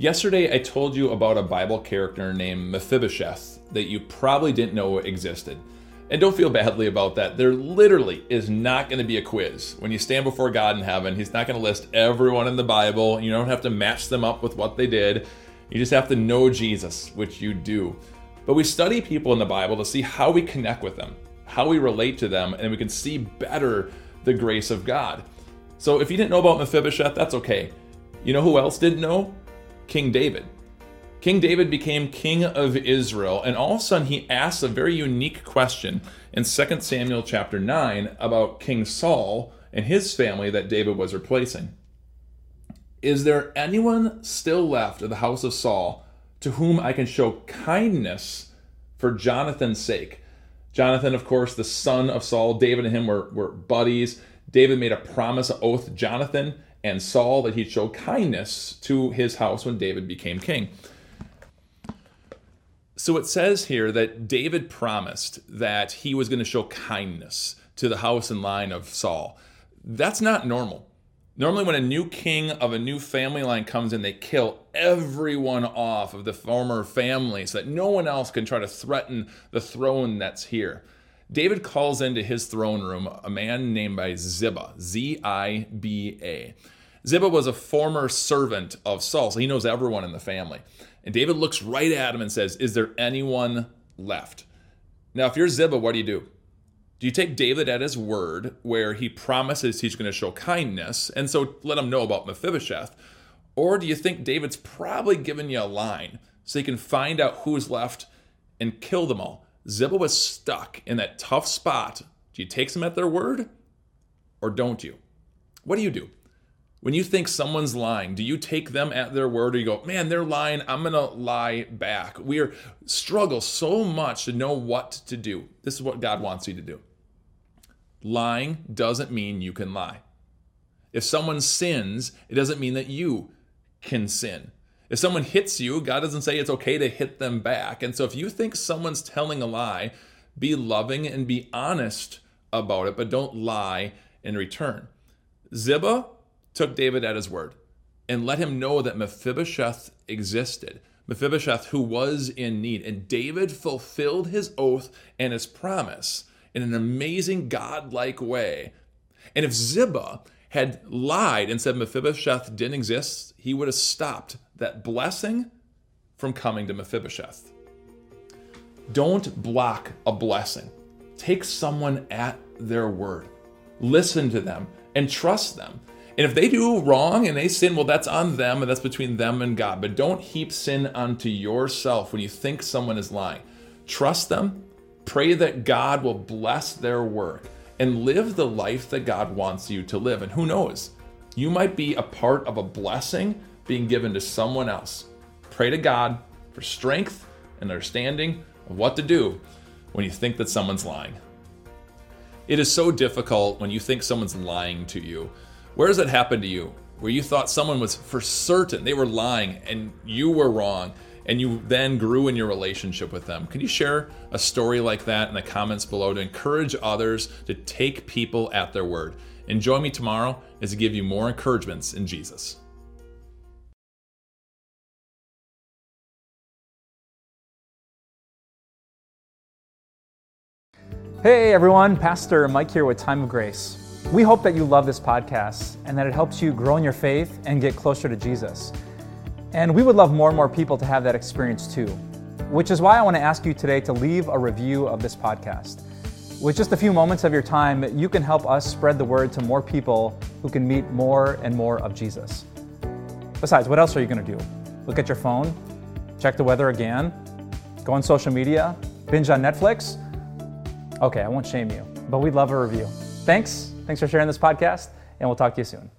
Yesterday, I told you about a Bible character named Mephibosheth that you probably didn't know existed. And don't feel badly about that. There literally is not going to be a quiz. When you stand before God in heaven, He's not going to list everyone in the Bible. You don't have to match them up with what they did. You just have to know Jesus, which you do. But we study people in the Bible to see how we connect with them, how we relate to them, and we can see better the grace of God. So if you didn't know about Mephibosheth, that's okay. You know who else didn't know? King David. King David became king of Israel, and all of a sudden he asks a very unique question in 2 Samuel chapter 9 about King Saul and his family that David was replacing. Is there anyone still left of the house of Saul to whom I can show kindness for Jonathan's sake? Jonathan, of course, the son of Saul, David and him were, were buddies. David made a promise, an oath Jonathan and Saul that he'd show kindness to his house when David became king. So it says here that David promised that he was going to show kindness to the house and line of Saul. That's not normal. Normally, when a new king of a new family line comes in, they kill everyone off of the former family so that no one else can try to threaten the throne that's here. David calls into his throne room a man named by Ziba, Z I B A. Ziba was a former servant of Saul, so he knows everyone in the family. And David looks right at him and says, Is there anyone left? Now, if you're Ziba, what do you do? Do you take David at his word, where he promises he's going to show kindness, and so let him know about Mephibosheth? Or do you think David's probably given you a line so he can find out who's left and kill them all? Ziba was stuck in that tough spot. Do you take them at their word or don't you? What do you do? When you think someone's lying, do you take them at their word or you go, man, they're lying, I'm to lie back? We are struggle so much to know what to do. This is what God wants you to do. Lying doesn't mean you can lie. If someone sins, it doesn't mean that you can sin. If someone hits you, God doesn't say it's okay to hit them back. And so if you think someone's telling a lie, be loving and be honest about it, but don't lie in return. Ziba took David at his word and let him know that Mephibosheth existed. Mephibosheth, who was in need. And David fulfilled his oath and his promise in an amazing God-like way. And if Ziba had lied and said Mephibosheth didn't exist, he would have stopped that blessing from coming to Mephibosheth. Don't block a blessing. Take someone at their word. Listen to them and trust them. And if they do wrong and they sin, well, that's on them and that's between them and God. But don't heap sin onto yourself when you think someone is lying. Trust them, pray that God will bless their work, and live the life that God wants you to live. And who knows, you might be a part of a blessing being given to someone else. Pray to God for strength and understanding of what to do when you think that someone's lying. It is so difficult when you think someone's lying to you where has it happened to you? Where you thought someone was for certain they were lying and you were wrong and you then grew in your relationship with them. Can you share a story like that in the comments below to encourage others to take people at their word? And join me tomorrow as I give you more encouragements in Jesus. Hey everyone, Pastor Mike here with Time of Grace. We hope that you love this podcast and that it helps you grow in your faith and get closer to Jesus. And we would love more and more people to have that experience too, which is why I want to ask you today to leave a review of this podcast. With just a few moments of your time, you can help us spread the word to more people who can meet more and more of Jesus. Besides, what else are you going to do? Look at your phone? Check the weather again? Go on social media? Binge on Netflix? Okay, I won't shame you, but we'd love a review. Thanks. Thanks for sharing this podcast, and we'll talk to you soon.